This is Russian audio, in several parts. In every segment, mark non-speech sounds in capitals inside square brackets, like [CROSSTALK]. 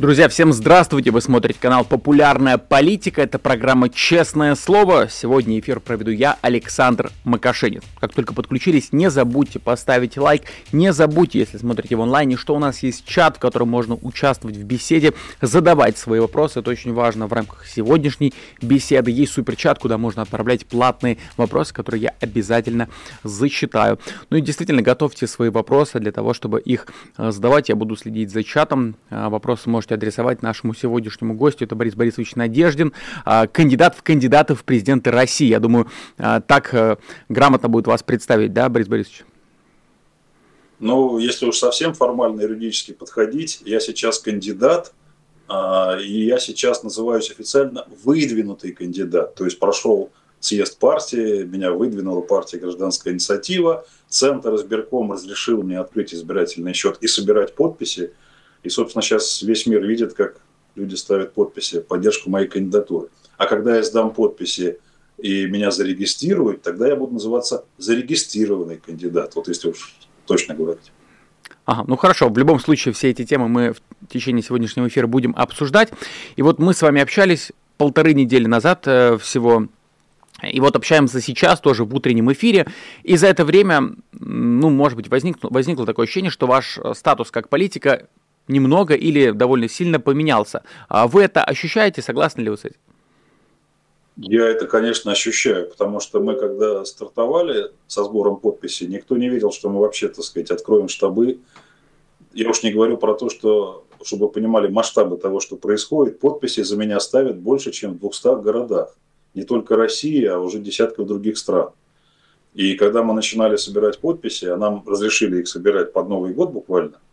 Друзья, всем здравствуйте! Вы смотрите канал «Популярная политика». Это программа «Честное слово». Сегодня эфир проведу я, Александр Макашенин. Как только подключились, не забудьте поставить лайк. Не забудьте, если смотрите в онлайне, что у нас есть чат, в котором можно участвовать в беседе, задавать свои вопросы. Это очень важно в рамках сегодняшней беседы. Есть суперчат, куда можно отправлять платные вопросы, которые я обязательно зачитаю. Ну и действительно, готовьте свои вопросы для того, чтобы их э, задавать. Я буду следить за чатом. Э, вопросы можете можете адресовать нашему сегодняшнему гостю. Это Борис Борисович Надеждин, а, кандидат в кандидаты в президенты России. Я думаю, а, так э, грамотно будет вас представить, да, Борис Борисович? Ну, если уж совсем формально юридически подходить, я сейчас кандидат, а, и я сейчас называюсь официально выдвинутый кандидат. То есть прошел съезд партии, меня выдвинула партия «Гражданская инициатива», Центр избирком разрешил мне открыть избирательный счет и собирать подписи – и, собственно, сейчас весь мир видит, как люди ставят подписи в поддержку моей кандидатуры. А когда я сдам подписи и меня зарегистрируют, тогда я буду называться зарегистрированный кандидат. Вот если уж точно говорить. Ага, ну хорошо, в любом случае все эти темы мы в течение сегодняшнего эфира будем обсуждать. И вот мы с вами общались полторы недели назад э, всего и вот общаемся сейчас тоже в утреннем эфире. И за это время, ну, может быть, возникло, возникло такое ощущение, что ваш статус как политика немного или довольно сильно поменялся. А вы это ощущаете, согласны ли вы с этим? Я это, конечно, ощущаю, потому что мы, когда стартовали со сбором подписей, никто не верил, что мы вообще, так сказать, откроем штабы. Я уж не говорю про то, что, чтобы вы понимали масштабы того, что происходит, подписи за меня ставят больше, чем в 200 городах. Не только России, а уже десятков других стран. И когда мы начинали собирать подписи, а нам разрешили их собирать под Новый год буквально –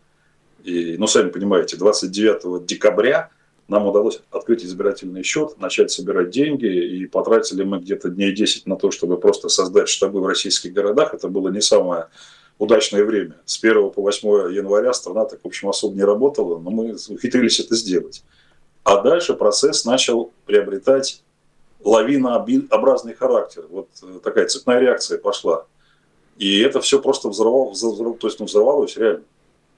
и, ну, сами понимаете, 29 декабря нам удалось открыть избирательный счет, начать собирать деньги, и потратили мы где-то дней 10 на то, чтобы просто создать штабы в российских городах. Это было не самое удачное время. С 1 по 8 января страна так, в общем, особо не работала, но мы ухитрились это сделать. А дальше процесс начал приобретать лавинообразный характер. Вот э, такая цепная реакция пошла. И это все просто взорвалось, то есть ну, взорвалось реально.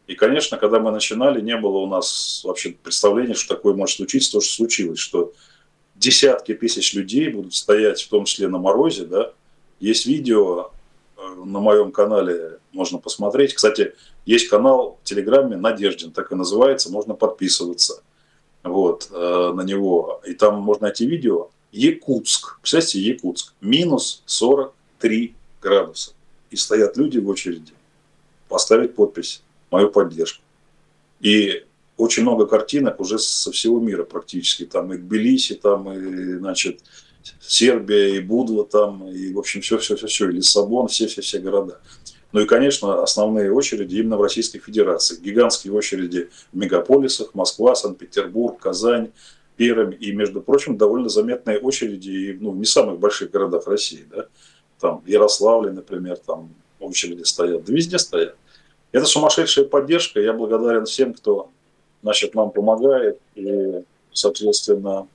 И, конечно, когда мы начинали, не было у нас вообще представления, что такое может случиться, то, что случилось, что десятки тысяч людей будут стоять, в том числе на морозе, да. Есть видео э, на моем канале, можно посмотреть. Кстати, есть канал в Телеграме Надеждин, так и называется, можно подписываться вот, э, на него. И там можно найти видео. Якутск, представьте, Якутск, минус 43 градуса. И стоят люди в очереди поставить подпись мою поддержку. И очень много картинок уже со всего мира практически. Там и Тбилиси, там и, значит, Сербия, и Будва там, и, в общем, все-все-все, и Лиссабон, все-все-все города. Ну и, конечно, основные очереди именно в Российской Федерации. Гигантские очереди в мегаполисах, Москва, Санкт-Петербург, Казань, Пермь. И, между прочим, довольно заметные очереди и, ну, не самых больших городах России. Да? Там Ярославле, например, там очереди стоят. Да везде стоят. Это сумасшедшая поддержка. Я благодарен всем, кто значит, нам помогает. И, соответственно,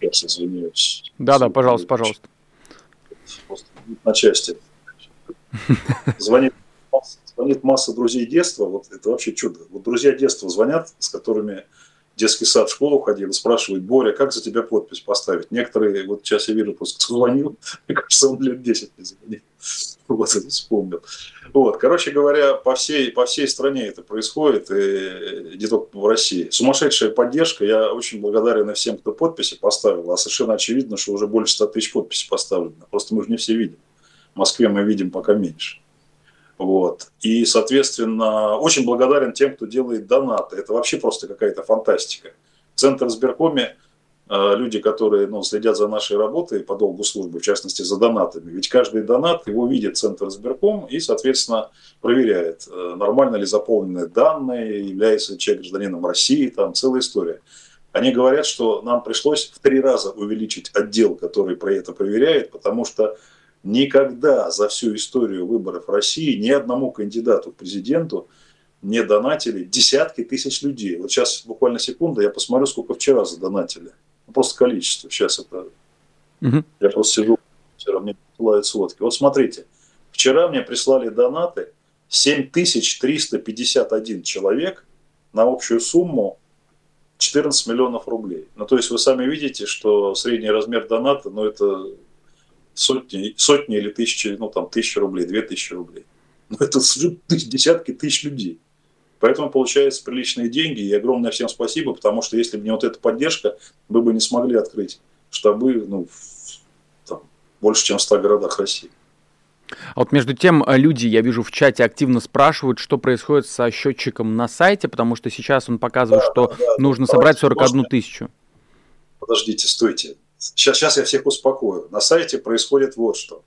я извиняюсь. Да, да, пожалуйста, пожалуйста. Просто на части. [LAUGHS] Звонит, звонит масса друзей детства. Вот это вообще чудо. Вот друзья детства звонят, с которыми детский сад в школу ходил и спрашивают, Боря, как за тебя подпись поставить? Некоторые, вот сейчас я вижу, просто звонил, [LAUGHS] мне кажется, он лет 10 не звонил. Вот вспомнил. Вот, короче говоря, по всей, по всей стране это происходит, и не только в России. Сумасшедшая поддержка. Я очень благодарен всем, кто подписи поставил. А совершенно очевидно, что уже больше 100 тысяч подписей поставлено. Просто мы же не все видим. В Москве мы видим пока меньше. Вот. И, соответственно, очень благодарен тем, кто делает донаты. Это вообще просто какая-то фантастика. Центр сберкоме Э, люди, которые ну, следят за нашей работой по долгу службы, в частности за донатами. Ведь каждый донат его видит Центр Сберком и, соответственно, проверяет, э, нормально ли заполнены данные, является человек гражданином России, там целая история. Они говорят, что нам пришлось в три раза увеличить отдел, который про это проверяет, потому что никогда за всю историю выборов России ни одному кандидату в президенту не донатили десятки тысяч людей. Вот сейчас буквально секунда, я посмотрю, сколько вчера задонатили. Ну, просто количество. Сейчас это... Угу. Я просто сижу, вчера мне присылают сводки. Вот смотрите, вчера мне прислали донаты 7351 человек на общую сумму 14 миллионов рублей. Ну, то есть вы сами видите, что средний размер доната, ну, это сотни, сотни или тысячи, ну, там, тысячи рублей, две тысячи рублей. Ну, это десятки тысяч людей. Поэтому получается приличные деньги, и огромное всем спасибо, потому что если бы не вот эта поддержка, мы бы не смогли открыть штабы ну, в, там, больше, чем в 100 городах России. А вот между тем э, люди, я вижу, в чате активно спрашивают, что происходит со счетчиком на сайте, потому что сейчас он показывает, да, что да, нужно собрать 41 тысячу. Подождите, стойте. Сейчас, сейчас я всех успокою. На сайте происходит вот что.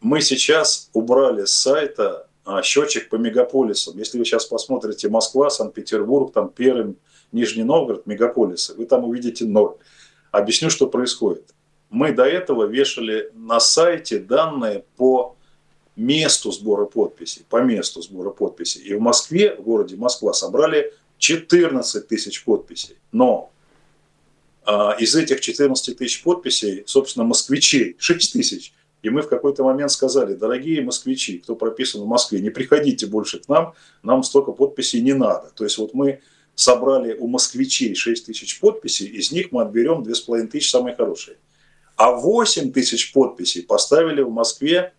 Мы сейчас убрали с сайта а, счетчик по мегаполисам. Если вы сейчас посмотрите Москва, Санкт-Петербург, там Пермь, Нижний Новгород, мегаполисы, вы там увидите ноль. Объясню, что происходит мы до этого вешали на сайте данные по месту сбора подписей, по месту сбора подписей. И в Москве, в городе Москва, собрали 14 тысяч подписей. Но из этих 14 тысяч подписей, собственно, москвичей 6 тысяч. И мы в какой-то момент сказали, дорогие москвичи, кто прописан в Москве, не приходите больше к нам, нам столько подписей не надо. То есть вот мы собрали у москвичей 6 тысяч подписей, из них мы отберем 2,5 тысячи самые хорошие. А 8 тысяч подписей поставили в Москве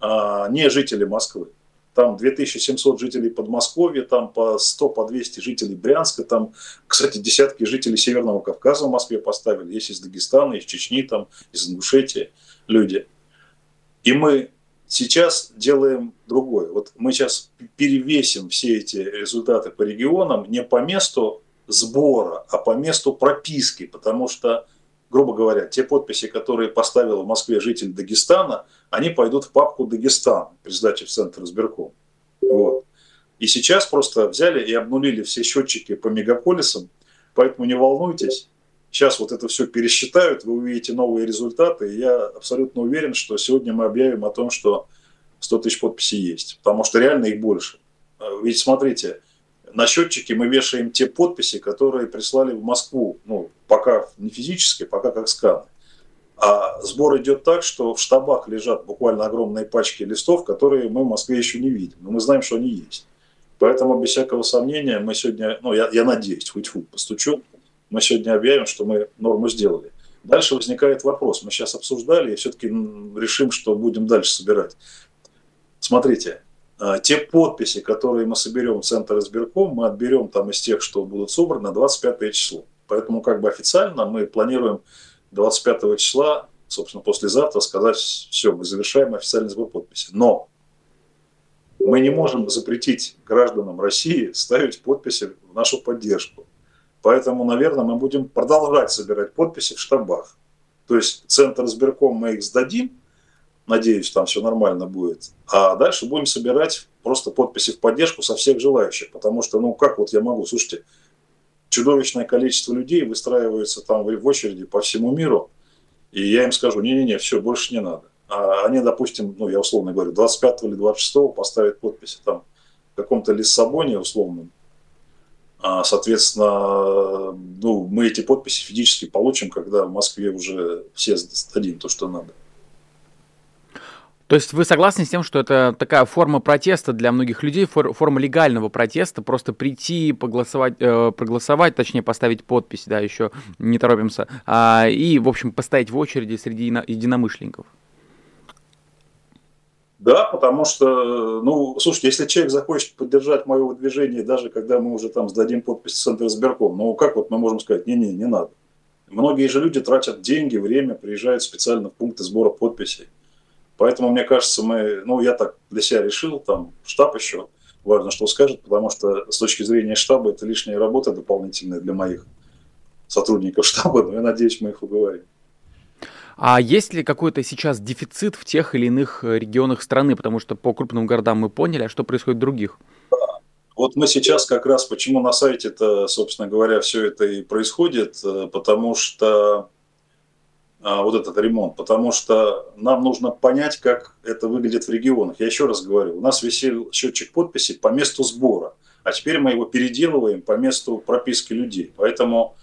а, не жители Москвы. Там 2700 жителей Подмосковья, там по 100, по 200 жителей Брянска, там, кстати, десятки жителей Северного Кавказа в Москве поставили. Есть из Дагестана, из Чечни, там, из Ингушетии люди. И мы сейчас делаем другое. Вот мы сейчас перевесим все эти результаты по регионам не по месту сбора, а по месту прописки, потому что грубо говоря, те подписи, которые поставил в Москве житель Дагестана, они пойдут в папку Дагестан при сдаче в Центр избирком. Вот. И сейчас просто взяли и обнулили все счетчики по мегаполисам, поэтому не волнуйтесь. Сейчас вот это все пересчитают, вы увидите новые результаты, и я абсолютно уверен, что сегодня мы объявим о том, что 100 тысяч подписей есть, потому что реально их больше. Ведь смотрите, на счетчике мы вешаем те подписи, которые прислали в Москву. Ну, пока не физически, пока как сканы. А сбор идет так, что в штабах лежат буквально огромные пачки листов, которые мы в Москве еще не видим. Но мы знаем, что они есть. Поэтому, без всякого сомнения, мы сегодня, ну, я, я надеюсь, хоть фу постучу, мы сегодня объявим, что мы норму сделали. Дальше возникает вопрос. Мы сейчас обсуждали и все-таки решим, что будем дальше собирать. Смотрите, те подписи, которые мы соберем в Центр избирком, мы отберем там из тех, что будут собраны, 25 число. Поэтому как бы официально мы планируем 25 числа, собственно, послезавтра сказать, все, мы завершаем официальный сбор подписи. Но мы не можем запретить гражданам России ставить подписи в нашу поддержку. Поэтому, наверное, мы будем продолжать собирать подписи в штабах. То есть Центр избирком мы их сдадим, Надеюсь, там все нормально будет. А дальше будем собирать просто подписи в поддержку со всех желающих. Потому что, ну, как вот я могу, слушайте, чудовищное количество людей выстраиваются там в очереди по всему миру, и я им скажу, не-не-не, все, больше не надо. А они, допустим, ну, я условно говорю, 25 или 26 поставят подписи там в каком-то Лиссабоне условном, а, соответственно, ну, мы эти подписи физически получим, когда в Москве уже все сдадим то, что надо. То есть вы согласны с тем, что это такая форма протеста для многих людей, форма легального протеста, просто прийти, поголосовать, э, проголосовать, точнее поставить подпись, да, еще не торопимся, а, и, в общем, постоять в очереди среди единомышленников? Да, потому что, ну, слушайте, если человек захочет поддержать мое выдвижение, даже когда мы уже там сдадим подпись в Центр избирком, ну, как вот мы можем сказать, не-не, не надо. Многие же люди тратят деньги, время, приезжают специально в пункты сбора подписей. Поэтому, мне кажется, мы, ну, я так для себя решил, там, штаб еще важно, что скажет, потому что с точки зрения штаба это лишняя работа дополнительная для моих сотрудников штаба, [LAUGHS] но я надеюсь, мы их уговорим. А есть ли какой-то сейчас дефицит в тех или иных регионах страны? Потому что по крупным городам мы поняли, а что происходит в других? Вот мы сейчас как раз, почему на сайте-то, собственно говоря, все это и происходит, э, потому что вот этот ремонт, потому что нам нужно понять, как это выглядит в регионах. Я еще раз говорю, у нас висел счетчик подписи по месту сбора, а теперь мы его переделываем по месту прописки людей. Поэтому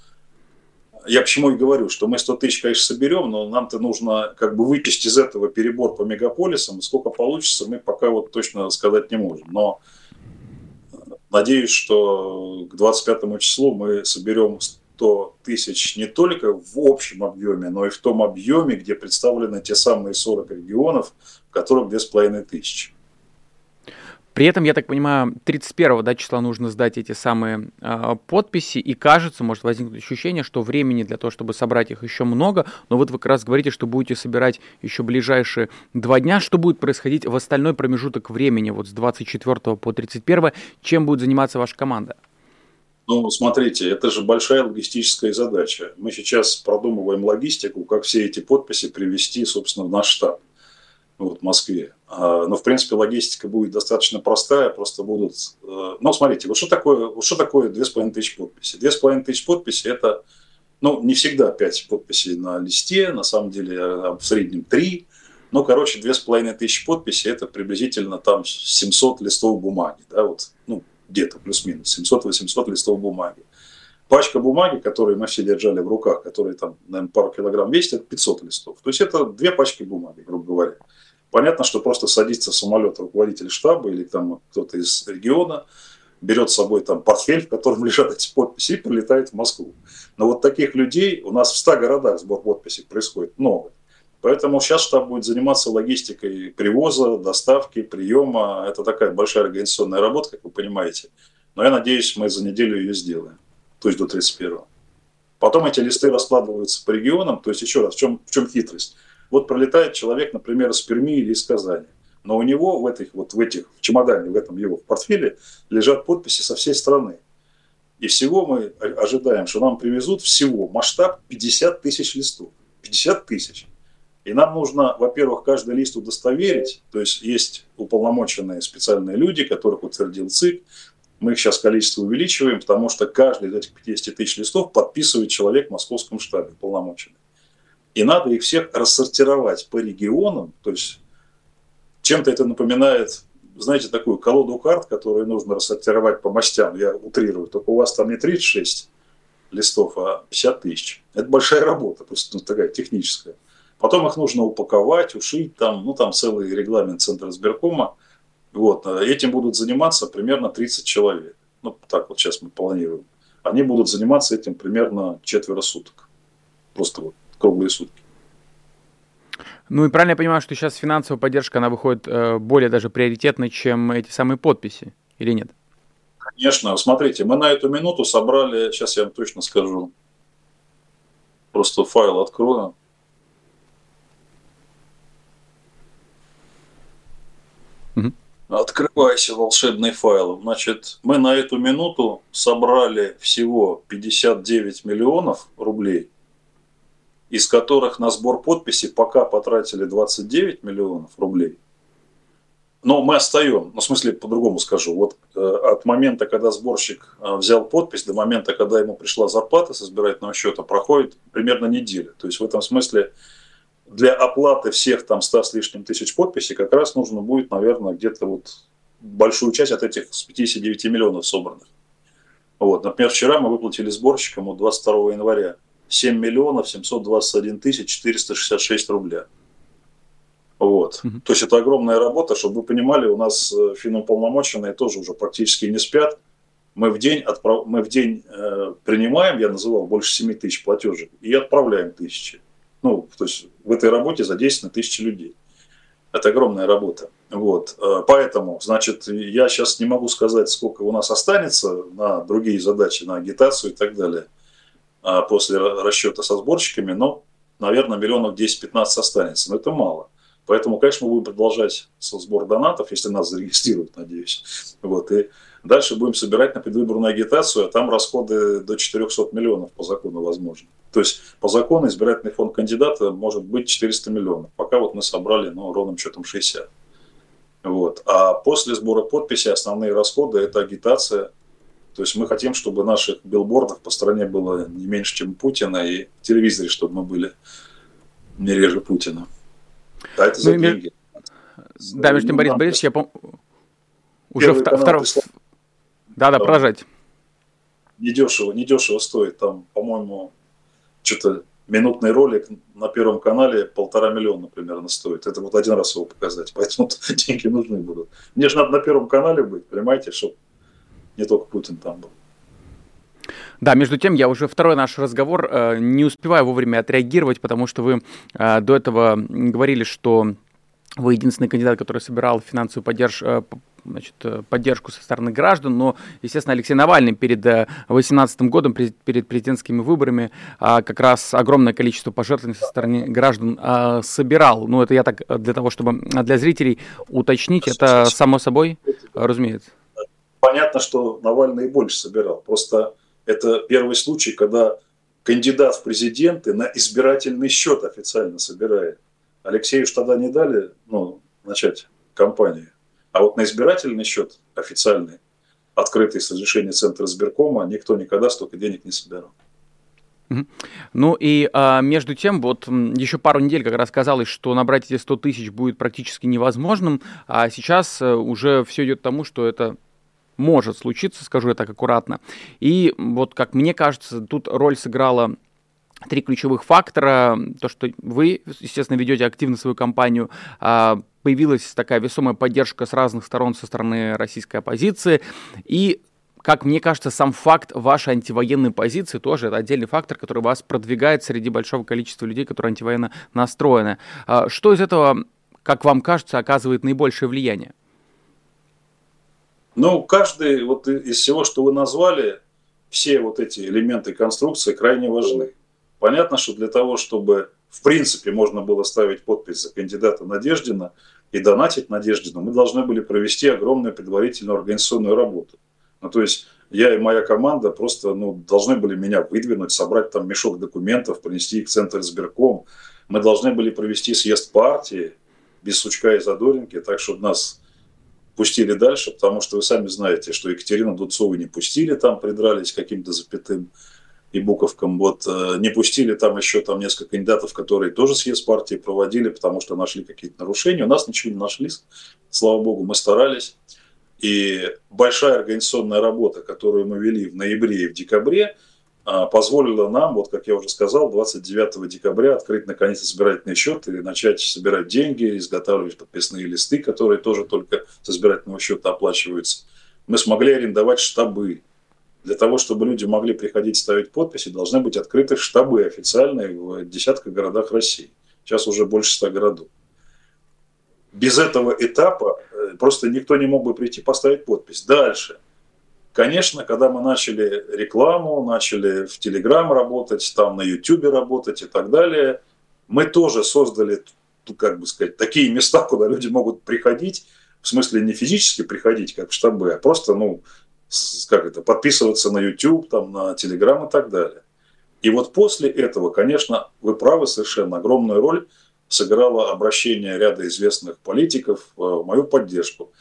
я почему и говорю, что мы 100 тысяч, конечно, соберем, но нам-то нужно как бы выпустить из этого перебор по мегаполисам. Сколько получится, мы пока вот точно сказать не можем. Но надеюсь, что к 25 числу мы соберем 100 тысяч не только в общем объеме, но и в том объеме, где представлены те самые 40 регионов, в которых 2500 тысячи. При этом, я так понимаю, 31 да, числа нужно сдать эти самые э, подписи, и кажется, может возникнуть ощущение, что времени для того, чтобы собрать их еще много, но вот вы как раз говорите, что будете собирать еще ближайшие два дня. Что будет происходить в остальной промежуток времени, вот с 24 по 31, чем будет заниматься ваша команда? Ну, смотрите, это же большая логистическая задача. Мы сейчас продумываем логистику, как все эти подписи привести, собственно, в наш штаб вот, в Москве. А, но, в принципе, логистика будет достаточно простая, просто будут... Э, ну, смотрите, вот что такое, вот что такое 2500 подписей? 2500 подписей – это, ну, не всегда 5 подписей на листе, на самом деле в среднем 3. Ну, короче, 2500 подписей – это приблизительно там 700 листов бумаги, да, вот, ну, где-то плюс-минус, 700-800 листов бумаги. Пачка бумаги, которую мы все держали в руках, которая там, наверное, пару килограмм весит, это 500 листов. То есть это две пачки бумаги, грубо говоря. Понятно, что просто садится в самолет руководитель штаба или там кто-то из региона, берет с собой там портфель, в котором [LAUGHS] лежат эти подписи и прилетает в Москву. Но вот таких людей у нас в 100 городах сбор подписей происходит много. Поэтому сейчас штаб будет заниматься логистикой привоза, доставки, приема. Это такая большая организационная работа, как вы понимаете. Но я надеюсь, мы за неделю ее сделаем, то есть до 31 Потом эти листы раскладываются по регионам. То есть еще раз, в чем, в чем хитрость? Вот пролетает человек, например, из Перми или из Казани. Но у него в этих, вот в этих, в чемодане, в этом его портфеле лежат подписи со всей страны. И всего мы ожидаем, что нам привезут всего масштаб 50 тысяч листов. 50 тысяч. И нам нужно, во-первых, каждый лист удостоверить, то есть есть уполномоченные специальные люди, которых утвердил ЦИК. Мы их сейчас количество увеличиваем, потому что каждый из этих 50 тысяч листов подписывает человек в московском штабе уполномоченный. И надо их всех рассортировать по регионам, то есть чем-то это напоминает, знаете, такую колоду карт, которую нужно рассортировать по мастям, я утрирую, только у вас там не 36 листов, а 50 тысяч. Это большая работа, просто ну, такая техническая. Потом их нужно упаковать, ушить, там, ну, там целый регламент Центра сберкома. Вот. А этим будут заниматься примерно 30 человек. Ну, так вот сейчас мы планируем. Они будут заниматься этим примерно четверо суток. Просто вот круглые сутки. Ну и правильно я понимаю, что сейчас финансовая поддержка, она выходит э, более даже приоритетной, чем эти самые подписи, или нет? Конечно. Смотрите, мы на эту минуту собрали, сейчас я вам точно скажу, просто файл открою. Открывайся волшебный файл. Значит, мы на эту минуту собрали всего 59 миллионов рублей, из которых на сбор подписи пока потратили 29 миллионов рублей. Но мы остаем, ну, в смысле, по-другому скажу, вот э, от момента, когда сборщик э, взял подпись, до момента, когда ему пришла зарплата с избирательного счета, проходит примерно неделя. То есть в этом смысле для оплаты всех там 100 с лишним тысяч подписей как раз нужно будет, наверное, где-то вот большую часть от этих с 59 миллионов собранных. Вот. Например, вчера мы выплатили сборщикам вот 22 января 7 миллионов 721 тысяч 466 рубля. Вот. Mm-hmm. То есть это огромная работа, чтобы вы понимали, у нас э, финуполномоченные тоже уже практически не спят. Мы в день, отправ... мы в день э, принимаем, я называл, больше 7 тысяч платежек, и отправляем тысячи. Ну, то есть в этой работе задействованы тысячи людей. Это огромная работа. Вот. Э, поэтому, значит, я сейчас не могу сказать, сколько у нас останется на другие задачи, на агитацию и так далее а, после расчета со сборщиками, но, наверное, миллионов 10-15 останется. Но это мало. Поэтому, конечно, мы будем продолжать со сбор донатов, если нас зарегистрируют, надеюсь. Вот. И Дальше будем собирать на предвыборную агитацию, а там расходы до 400 миллионов по закону возможны. То есть по закону избирательный фонд кандидата может быть 400 миллионов. Пока вот мы собрали ну, ровным счетом 60. Вот. А после сбора подписи основные расходы – это агитация. То есть мы хотим, чтобы наших билбордов по стране было не меньше, чем Путина, и в телевизоре, чтобы мы были не реже Путина. А это за ну, деньги. Да, между тем, Борис Борисович, я помню... Уже второй... Да, да, продолжайте. Недешево, недешево стоит. Там, по-моему, что-то минутный ролик на Первом канале полтора миллиона примерно стоит. Это вот один раз его показать, [LAUGHS] поэтому деньги нужны будут. Мне же надо на Первом канале быть, понимаете, чтобы не только Путин там был. Да, между тем, я уже второй наш разговор э, не успеваю вовремя отреагировать, потому что вы э, до этого говорили, что вы единственный кандидат, который собирал финансовую поддержку, э, значит, э, поддержку со стороны граждан, но, естественно, Алексей Навальный перед 2018 э, годом, перед президентскими выборами, а, как раз огромное количество пожертвований со стороны граждан а, собирал. Ну, это я так для того, чтобы для зрителей уточнить, это само собой, разумеется. Понятно, что Навальный больше собирал. Просто это первый случай, когда кандидат в президенты на избирательный счет официально собирает. Алексею ж тогда не дали ну, начать кампанию. А вот на избирательный счет официальный, открытый с разрешения Центра сберкома, никто никогда столько денег не собирал. Ну и а, между тем, вот еще пару недель как раз казалось, что набрать эти 100 тысяч будет практически невозможным, а сейчас э, уже все идет к тому, что это может случиться, скажу я так аккуратно. И вот, как мне кажется, тут роль сыграла три ключевых фактора. То, что вы, естественно, ведете активно свою кампанию, а, появилась такая весомая поддержка с разных сторон со стороны российской оппозиции. И как мне кажется, сам факт вашей антивоенной позиции тоже это отдельный фактор, который вас продвигает среди большого количества людей, которые антивоенно настроены. А, что из этого, как вам кажется, оказывает наибольшее влияние? Ну, каждый вот из всего, что вы назвали, все вот эти элементы конструкции крайне важны. Понятно, что для того, чтобы в принципе можно было ставить подпись за кандидата Надеждина и донатить Надеждину, мы должны были провести огромную предварительную организационную работу. Ну, то есть я и моя команда просто ну, должны были меня выдвинуть, собрать там мешок документов, принести их в Центр избирком. Мы должны были провести съезд партии без сучка и задоринки, так, чтобы нас пустили дальше, потому что вы сами знаете, что Екатерину Дудцову не пустили, там придрались каким-то запятым и буковкам. Вот э, не пустили там еще там несколько кандидатов, которые тоже съезд партии проводили, потому что нашли какие-то нарушения. У нас ничего не нашли, слава богу, мы старались. И большая организационная работа, которую мы вели в ноябре и в декабре, а, позволила нам, вот как я уже сказал, 29 декабря открыть наконец избирательный счет и начать собирать деньги, изготавливать подписные листы, которые тоже только с избирательного счета оплачиваются. Мы смогли арендовать штабы, для того, чтобы люди могли приходить ставить подписи, должны быть открыты штабы официальные в десятках городах России. Сейчас уже больше ста городов. Без этого этапа э, просто никто не мог бы прийти поставить подпись. Дальше. Конечно, когда мы начали рекламу, начали в Телеграм работать, там на Ютубе работать и так далее, мы тоже создали, как бы сказать, такие места, куда люди могут приходить, в смысле не физически приходить, как в штабы, а просто, ну, как это, подписываться на YouTube, там, на Telegram и так далее. И вот после этого, конечно, вы правы совершенно, огромную роль сыграло обращение ряда известных политиков э, в мою поддержку.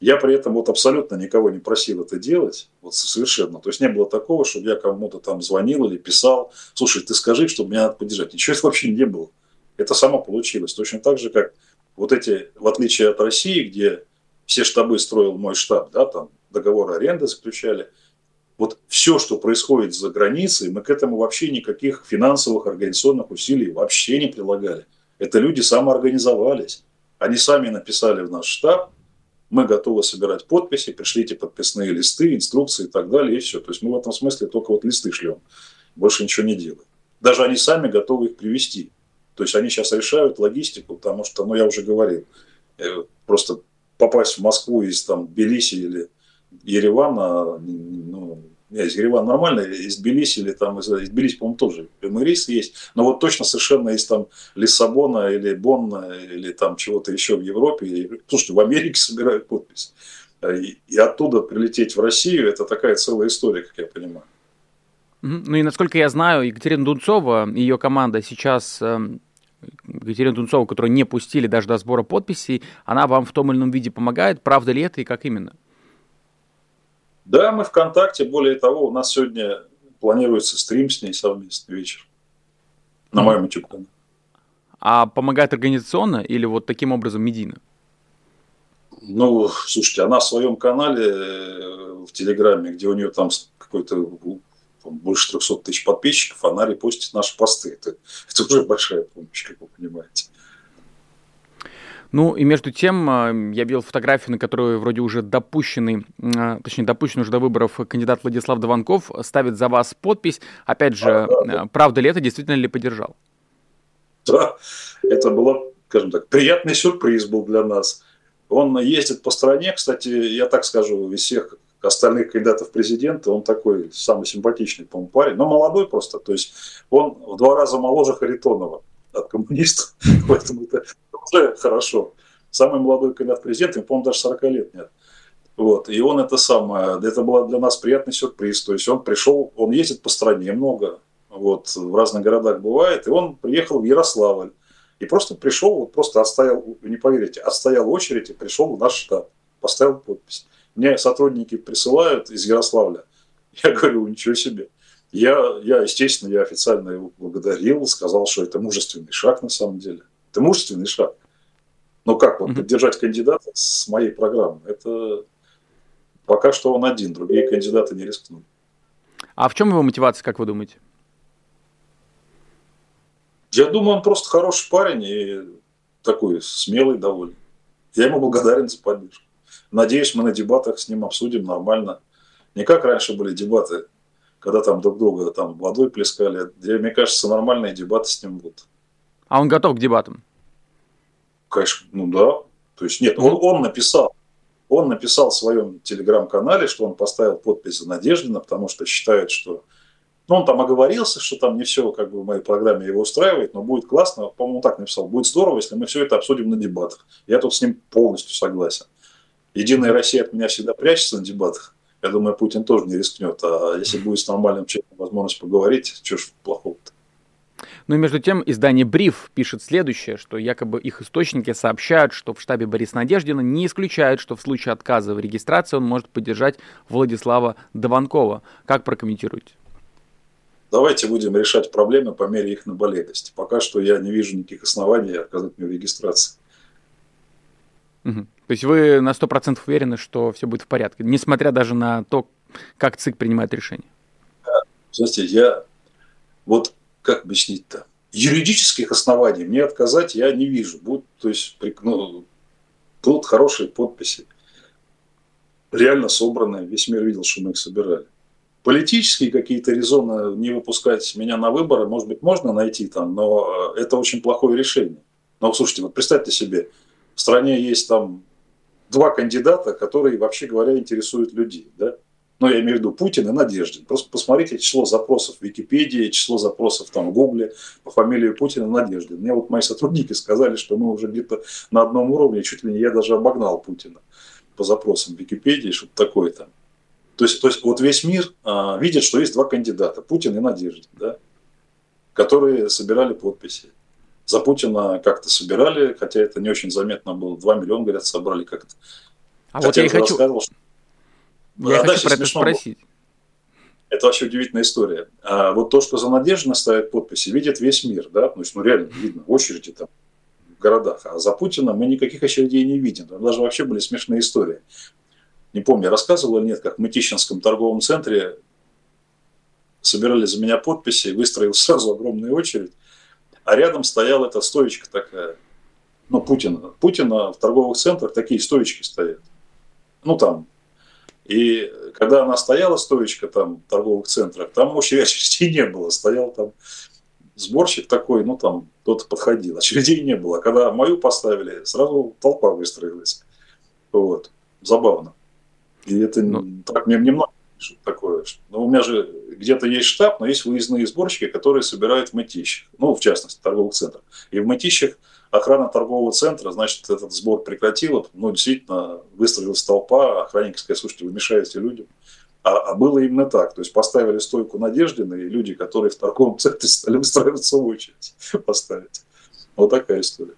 Я при этом вот абсолютно никого не просил это делать, вот совершенно. То есть не было такого, чтобы я кому-то там звонил или писал, слушай, ты скажи, чтобы меня надо поддержать. Ничего этого вообще не было. Это само получилось. Точно так же, как вот эти, в отличие от России, где все штабы строил мой штаб, да, там договоры аренды заключали. Вот все, что происходит за границей, мы к этому вообще никаких финансовых, организационных усилий вообще не прилагали. Это люди самоорганизовались. Они сами написали в наш штаб, мы готовы собирать подписи, пришлите подписные листы, инструкции и так далее, и все. То есть мы в этом смысле только вот листы шлем, больше ничего не делаем. Даже они сами готовы их привести. То есть они сейчас решают логистику, потому что, ну я уже говорил, э, просто попасть в Москву из там Тбилиси или Еревана, ну, из Еревана нормально, из Тбилиси или там, из, из Тбилиси, по-моему, тоже рейс есть, но вот точно совершенно из там Лиссабона или Бонна или там чего-то еще в Европе, слушайте, в Америке собирают подписи. И, и оттуда прилететь в Россию, это такая целая история, как я понимаю. Ну и насколько я знаю, Екатерина Дунцова и ее команда сейчас эм, Екатерина Дунцова, которую не пустили даже до сбора подписей, она вам в том или ином виде помогает. Правда ли это и как именно? Да, мы ВКонтакте. Более того, у нас сегодня планируется стрим с ней совместный вечер на моем YouTube канале. а помогает организационно или вот таким образом медийно? Ну, слушайте, она в своем канале э, в Телеграме, где у нее там какой-то больше 300 тысяч подписчиков, она репостит наши посты. Это, это уже большая помощь, как вы понимаете. Ну и между тем, а, я видел фотографию, на которой вроде уже допущенный, а, точнее допущен уже до выборов кандидат Владислав Дованков, ставит за вас подпись. Опять же, а, да, да. правда ли это, действительно ли поддержал? Да, это было, скажем так, приятный сюрприз был для нас. Он ездит по стране, кстати, я так скажу, из всех остальных кандидатов в президенты, он такой самый симпатичный, по-моему, парень, но молодой просто, то есть он в два раза моложе Харитонова от коммунистов, [LAUGHS] поэтому это уже хорошо. Самый молодой кандидат в президенты, по-моему, даже 40 лет нет. Вот. И он это самое, это был для нас приятный сюрприз. То есть он пришел, он ездит по стране много, вот, в разных городах бывает, и он приехал в Ярославль. И просто пришел, вот просто отстоял, не поверите, отстоял очередь и пришел в наш штаб, поставил подпись. Мне сотрудники присылают из Ярославля. Я говорю, ничего себе. Я, я, естественно, я официально его благодарил, сказал, что это мужественный шаг на самом деле. Это мужественный шаг. Но как вот поддержать кандидата с моей программой? Это пока что он один, другие кандидаты не рискнули. А в чем его мотивация, как вы думаете? Я думаю, он просто хороший парень и такой смелый довольно. Я ему благодарен за поддержку. Надеюсь, мы на дебатах с ним обсудим нормально. Не как раньше были дебаты, когда там друг друга там водой плескали. Мне кажется, нормальные дебаты с ним будут. А он готов к дебатам? Конечно, ну да. То есть нет, он, он написал, он написал в своем телеграм-канале, что он поставил подпись за Надеждина, потому что считает, что ну, он там оговорился, что там не все как бы в моей программе его устраивает, но будет классно, по-моему, так написал, будет здорово, если мы все это обсудим на дебатах. Я тут с ним полностью согласен. Единая Россия от меня всегда прячется на дебатах. Я думаю, Путин тоже не рискнет. А если будет с нормальным человеком возможность поговорить, что ж плохого-то? Ну и между тем издание «Бриф» пишет следующее, что якобы их источники сообщают, что в штабе Бориса Надеждина не исключают, что в случае отказа в регистрации он может поддержать Владислава Дованкова. Как прокомментируете? Давайте будем решать проблемы по мере их наболевости. Пока что я не вижу никаких оснований отказать мне в регистрации. Угу. То есть вы на 100% уверены, что все будет в порядке, несмотря даже на то, как ЦИК принимает решение? Знаете, я вот как объяснить-то? Юридических оснований мне отказать я не вижу. Будут, то есть, ну, будут хорошие подписи. Реально собранные. Весь мир видел, что мы их собирали. Политические какие-то резоны не выпускать меня на выборы, может быть, можно найти там, но э, это очень плохое решение. Но слушайте, вот представьте себе, в стране есть там два кандидата, которые, вообще говоря, интересуют людей. Да? Ну, я имею в виду Путин и Надеждин. Просто посмотрите число запросов в Википедии, число запросов там в Гугле по фамилии Путина Надеждин. Мне вот мои сотрудники сказали, что мы уже где-то на одном уровне, чуть ли не я даже обогнал Путина по запросам в Википедии, что-то такое там. То есть, то есть вот весь мир а, видит, что есть два кандидата, Путин и Надеждин, да, которые собирали подписи за Путина как-то собирали, хотя это не очень заметно было. 2 миллиона, говорят, собрали как-то. А хотя вот я и хочу... Что... Я а хочу про это спросить. Было. Это вообще удивительная история. А вот то, что за Надеждина ставят подписи, видит весь мир, да, ну, ну реально видно, очереди там в городах. А за Путина мы никаких очередей не видим. Там даже вообще были смешные истории. Не помню, рассказывал или нет, как в Мытищинском торговом центре собирали за меня подписи, выстроил сразу огромную очередь а рядом стояла эта стоечка такая, ну, Путина. Путина в торговых центрах такие стоечки стоят. Ну, там. И когда она стояла, стоечка там в торговых центрах, там очереди не было. Стоял там сборщик такой, ну, там кто-то подходил. Очередей не было. Когда мою поставили, сразу толпа выстроилась. Вот. Забавно. И это ну, так, мне немного такое. Ну, у меня же где-то есть штаб, но есть выездные сборщики, которые собирают в мытищах. Ну, в частности, в торговых центрах. И в мытищах охрана торгового центра, значит, этот сбор прекратила. Ну, действительно, выстроилась толпа, охранники сказали, слушайте, вы мешаете людям. А, а было именно так. То есть поставили стойку Надеждина, и люди, которые в торговом центре стали выстраиваться в очередь [LAUGHS] поставить. Вот такая история.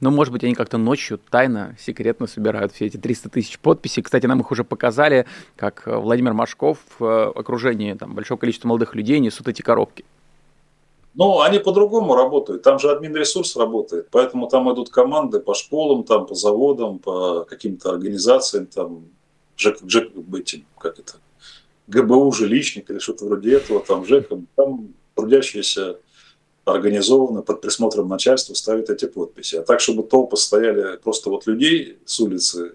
Ну, может быть, они как-то ночью тайно, секретно собирают все эти 300 тысяч подписей. Кстати, нам их уже показали, как э, Владимир Машков в окружении там, большого количества молодых людей несут эти коробки. Ну, они по-другому работают. Там же админ-ресурс работает. Поэтому там идут команды по школам, там, по заводам, по каким-то организациям, там, Джек, Джек, этим, как это, ГБУ жилищник или что-то вроде этого, там, ЖЭКом. Там трудящиеся организованно под присмотром начальства ставят эти подписи. А так, чтобы толпы стояли просто вот людей с улицы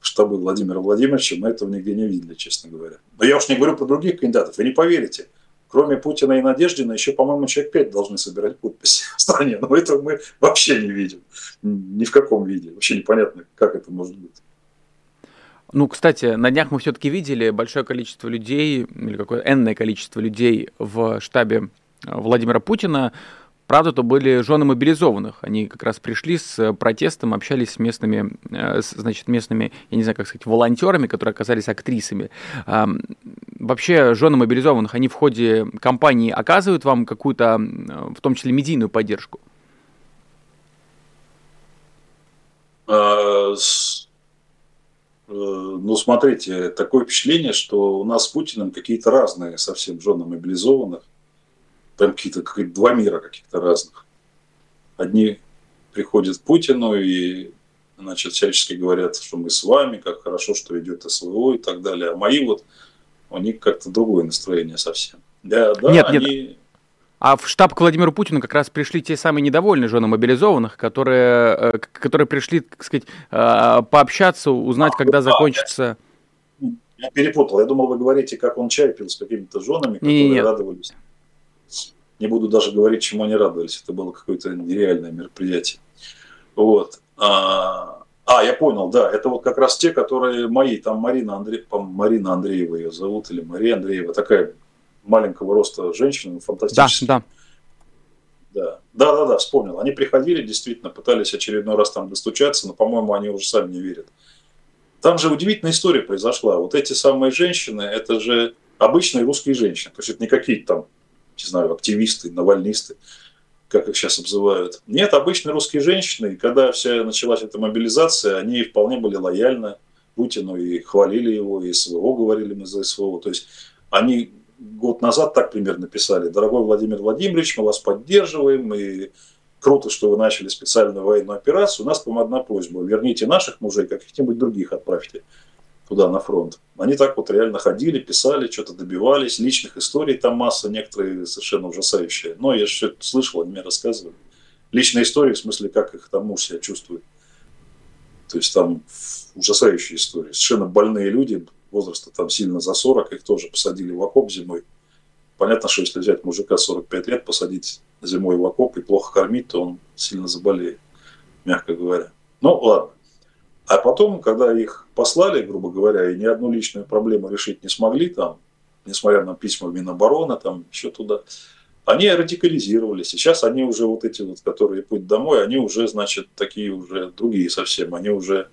штабы Владимира Владимировича, мы этого нигде не видели, честно говоря. Но я уж не говорю про других кандидатов. Вы не поверите, кроме Путина и Надеждина, еще, по-моему, человек пять должны собирать подписи [LAUGHS] в стране. Но этого мы вообще не видим. Ни в каком виде. Вообще непонятно, как это может быть. Ну, кстати, на днях мы все-таки видели большое количество людей, или какое энное количество людей в штабе э, Владимира Путина. Правда, то были жены мобилизованных. Они как раз пришли с протестом, общались с местными, э, значит, местными, я не знаю, как сказать, волонтерами, которые оказались актрисами. Вообще, жены мобилизованных, они в ходе кампании оказывают вам какую-то, в том числе, медийную поддержку? А, Э, ну, смотрите, такое впечатление, что у нас с Путиным какие-то разные совсем жены мобилизованных. Там какие-то как два мира каких-то разных. Одни приходят к Путину и значит, всячески говорят, что мы с вами, как хорошо, что идет СВО и так далее. А мои вот, у них как-то другое настроение совсем. Да, да, нет, они... нет. А в штаб к Владимиру Путину как раз пришли те самые недовольные жены мобилизованных, которые, э, которые пришли, так сказать, э, пообщаться, узнать, а, когда да, закончится... Я перепутал. Я думал, вы говорите, как он чай пил с какими-то женами, которые не, не, радовались. Не буду даже говорить, чему они радовались. Это было какое-то нереальное мероприятие. Вот. А, а, я понял, да. Это вот как раз те, которые мои. Там Марина, Андре... Марина Андреева ее зовут, или Мария Андреева. Такая маленького роста женщина, фантастическая. Да, да. Да, да, да, да, вспомнил. Они приходили, действительно, пытались очередной раз там достучаться, но, по-моему, они уже сами не верят. Там же удивительная история произошла. Вот эти самые женщины, это же обычные русские женщины. То есть это не какие-то там, не знаю, активисты, навальнисты, как их сейчас обзывают. Нет, обычные русские женщины. Когда вся началась эта мобилизация, они вполне были лояльны Путину и хвалили его, и СВО говорили мы за СВО. То есть они год назад так примерно писали. Дорогой Владимир Владимирович, мы вас поддерживаем, и круто, что вы начали специальную военную операцию. У нас вам одна просьба. Верните наших мужей, каких-нибудь других отправьте туда, на фронт. Они так вот реально ходили, писали, что-то добивались. Личных историй там масса, некоторые совершенно ужасающие. Но я же слышал, они мне рассказывали. Личные истории, в смысле, как их там муж себя чувствует. То есть там ужасающие истории. Совершенно больные люди, возраста там сильно за 40, их тоже посадили в окоп зимой. Понятно, что если взять мужика 45 лет, посадить зимой в окоп и плохо кормить, то он сильно заболеет, мягко говоря. Ну, ладно. А потом, когда их послали, грубо говоря, и ни одну личную проблему решить не смогли там, несмотря на письма Минобороны, там еще туда, они радикализировались. Сейчас они уже вот эти вот, которые путь домой, они уже, значит, такие уже другие совсем. Они уже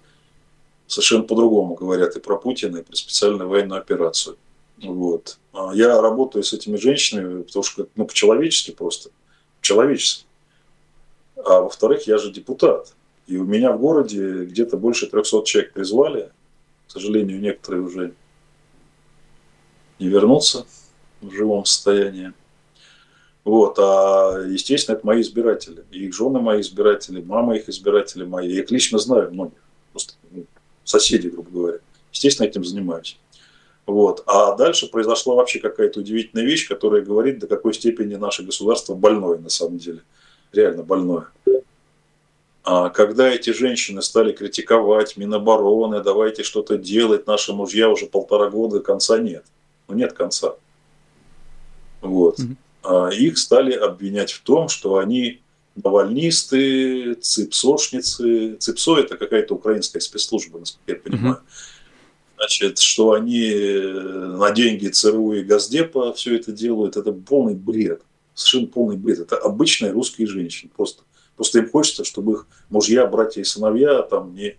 совершенно по-другому говорят и про Путина, и про специальную военную операцию. Вот. А я работаю с этими женщинами, потому что, ну, по-человечески просто. По-человечески. А во-вторых, я же депутат. И у меня в городе где-то больше 300 человек призвали. К сожалению, некоторые уже не вернутся в живом состоянии. Вот, а, естественно, это мои избиратели. И их жены мои избиратели, мама их избиратели мои. Я их лично знаю многих. Просто ну, соседи, грубо говоря. Естественно, этим занимаюсь. Вот. А дальше произошла вообще какая-то удивительная вещь, которая говорит, до какой степени наше государство больное на самом деле. Реально больное. А когда эти женщины стали критиковать Минобороны, давайте что-то делать, наши мужья уже полтора года, конца нет. Ну, нет конца. Вот. А их стали обвинять в том, что они навальнисты, ципсошницы. Ципсо – это какая-то украинская спецслужба, насколько я понимаю. Значит, что они на деньги ЦРУ и Газдепа все это делают, это полный бред. Совершенно полный бред. Это обычные русские женщины. Просто, просто им хочется, чтобы их мужья, братья и сыновья там не,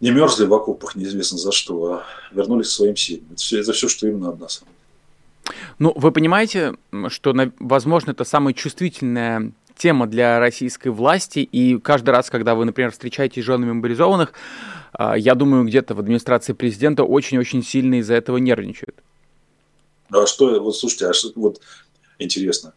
не мерзли в окопах неизвестно за что, а вернулись к своим семьям. Это все, это все что им надо на самом деле. Ну, вы понимаете, что, возможно, это самая чувствительная тема для российской власти, и каждый раз, когда вы, например, встречаетесь с женами мобилизованных, а, я думаю, где-то в администрации президента очень-очень сильно из-за этого нервничают. А что, вот слушайте, а что, вот интересно,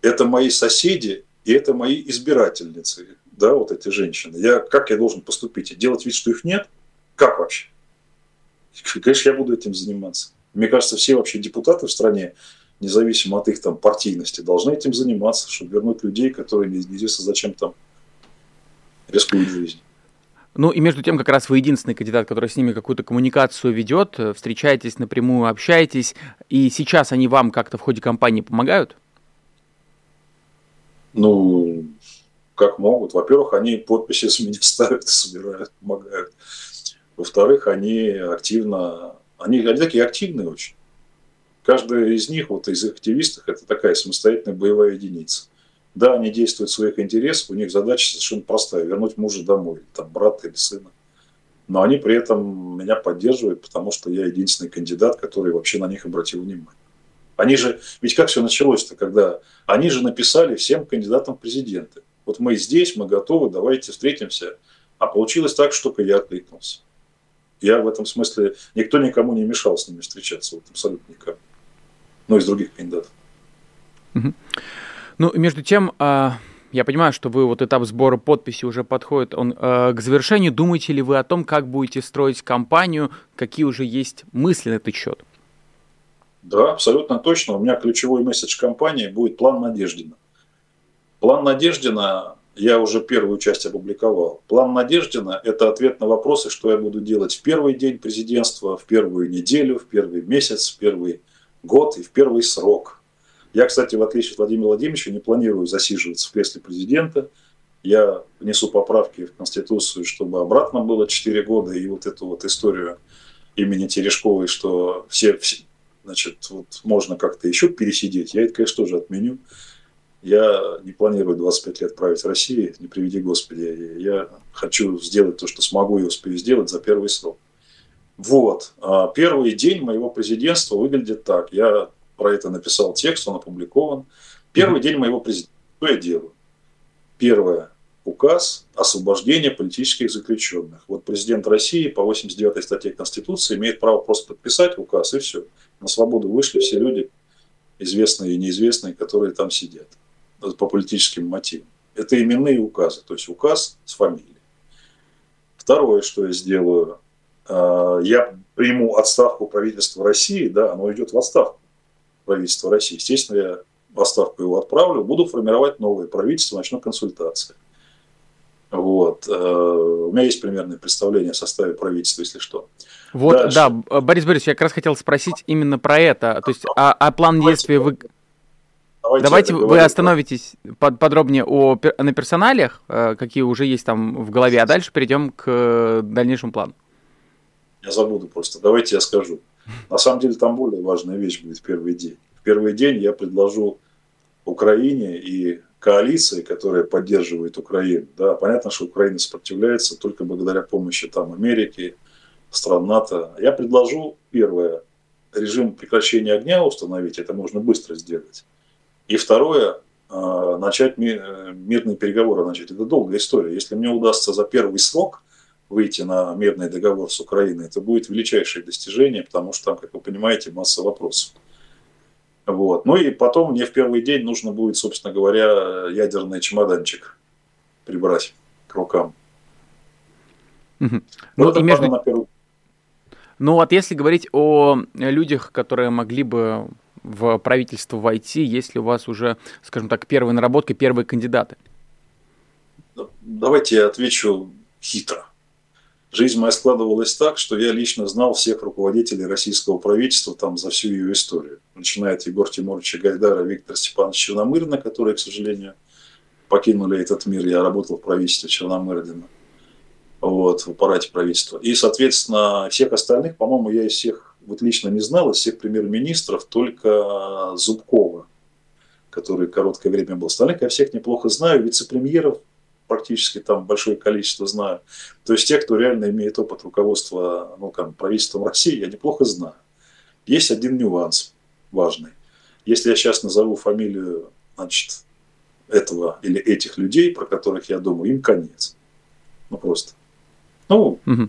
это мои соседи и это мои избирательницы, да, вот эти женщины. Я, как я должен поступить? Делать вид, что их нет? Как вообще? [LAUGHS] Конечно, я буду этим заниматься. Мне кажется, все вообще депутаты в стране, независимо от их там партийности, должны этим заниматься, чтобы вернуть людей, которые неизвестно зачем там рискуют жизнь. Ну и между тем, как раз вы единственный кандидат, который с ними какую-то коммуникацию ведет, встречаетесь напрямую, общаетесь, и сейчас они вам как-то в ходе кампании помогают? Ну, как могут. Во-первых, они подписи с меня [LAUGHS] ставят, собирают, помогают. Во-вторых, они активно, они, они такие активные очень. Каждый из них, вот из активистов, это такая самостоятельная боевая единица. Да, они действуют в своих интересах, у них задача совершенно простая – вернуть мужа домой, там, брата или сына. Но они при этом меня поддерживают, потому что я единственный кандидат, который вообще на них обратил внимание. Они же, ведь как все началось-то, когда они же написали всем кандидатам в президенты. Вот мы здесь, мы готовы, давайте встретимся. А получилось так, что я откликнулся. Я в этом смысле, никто никому не мешал с ними встречаться, вот абсолютно никому. Ну, из других кандидатов. Ну, между тем, а, я понимаю, что вы вот этап сбора подписи уже подходит он а, к завершению. Думаете ли вы о том, как будете строить кампанию, какие уже есть мысли на этот счет? Да, абсолютно точно. У меня ключевой месседж кампании будет план Надеждина. План Надеждина я уже первую часть опубликовал. План Надеждина – это ответ на вопросы, что я буду делать в первый день президентства, в первую неделю, в первый месяц, в первый год и в первый срок – я, кстати, в отличие от Владимира Владимировича, не планирую засиживаться в кресле президента. Я внесу поправки в Конституцию, чтобы обратно было 4 года, и вот эту вот историю имени Терешковой, что все, все значит, вот можно как-то еще пересидеть, я это, конечно, тоже отменю. Я не планирую 25 лет править Россией, не приведи Господи. Я хочу сделать то, что смогу и успею сделать за первый срок. Вот. А первый день моего президентства выглядит так. Я про это написал текст, он опубликован. Первый день моего президента. Что я делаю? Первое. Указ освобождения политических заключенных. Вот президент России по 89 статье Конституции имеет право просто подписать указ, и все. На свободу вышли все люди, известные и неизвестные, которые там сидят по политическим мотивам. Это именные указы, то есть указ с фамилией. Второе, что я сделаю, э, я приму отставку правительства России, да, оно идет в отставку правительства России. Естественно, я в отставку его отправлю, буду формировать новое правительство, начну консультации. Вот. Э, у меня есть примерное представление о составе правительства, если что. Вот, Дальше. да, Борис Борисович, я как раз хотел спросить именно про это. То есть, а, а план действий вы... Давайте, Давайте вы остановитесь под, подробнее о, на персоналиях, э, какие уже есть там в голове, а дальше перейдем к э, дальнейшему плану. Я забуду просто. Давайте я скажу. На самом деле там более важная вещь будет в первый день. В первый день я предложу Украине и коалиции, которая поддерживает Украину. Да, понятно, что Украина сопротивляется только благодаря помощи там Америки, стран НАТО. Я предложу, первое, режим прекращения огня установить, это можно быстро сделать. И второе, а, начать мирные переговоры начать. Это долгая история. Если мне удастся за первый срок выйти на мирный договор с Украиной, это будет величайшее достижение, потому что там, как вы понимаете, масса вопросов. Вот. Ну и потом мне в первый день нужно будет, собственно говоря, ядерный чемоданчик прибрать к рукам. Угу. Ну, и между... на первый... ну вот если говорить о людях, которые могли бы в правительство войти, есть ли у вас уже, скажем так, первые наработки, первые кандидаты? Давайте я отвечу хитро. Жизнь моя складывалась так, что я лично знал всех руководителей российского правительства там за всю ее историю. Начиная от Егора Тимуровича Гайдара, Виктора Степановича Черномырдина, которые, к сожалению, покинули этот мир. Я работал в правительстве Черномырдина, вот, в аппарате правительства. И, соответственно, всех остальных, по-моему, я из всех вот лично не знал, из всех премьер-министров, только Зубкова, который короткое время был. Остальных я всех неплохо знаю, вице-премьеров практически там большое количество знаю. То есть те, кто реально имеет опыт руководства ну, как, правительством России, я неплохо знаю. Есть один нюанс важный. Если я сейчас назову фамилию значит, этого или этих людей, про которых я думаю, им конец. Ну просто. Ну, угу.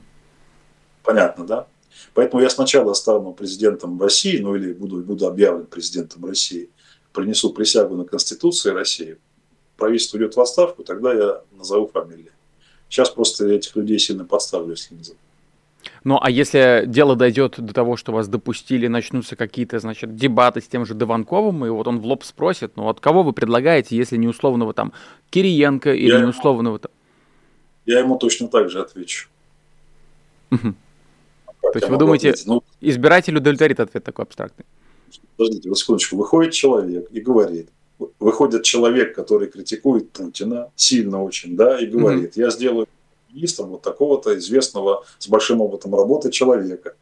понятно, да? Поэтому я сначала стану президентом России, ну или буду, буду объявлен президентом России, принесу присягу на Конституции России, правительство идет в отставку, тогда я назову фамилии. Сейчас просто этих людей сильно подставлю, если не назову. Ну, а если дело дойдет до того, что вас допустили, начнутся какие-то, значит, дебаты с тем же Дованковым, и вот он в лоб спросит, ну, вот кого вы предлагаете, если не условного там Кириенко или я не условного там... Я ему точно так же отвечу. Угу. То есть вы думаете, ну, избиратель удовлетворит ответ такой абстрактный? Подождите, вот секундочку. Выходит человек и говорит, выходит человек, который критикует Путина, сильно очень, да, и говорит, mm-hmm. я сделаю министром вот такого-то известного с большим опытом работы человека,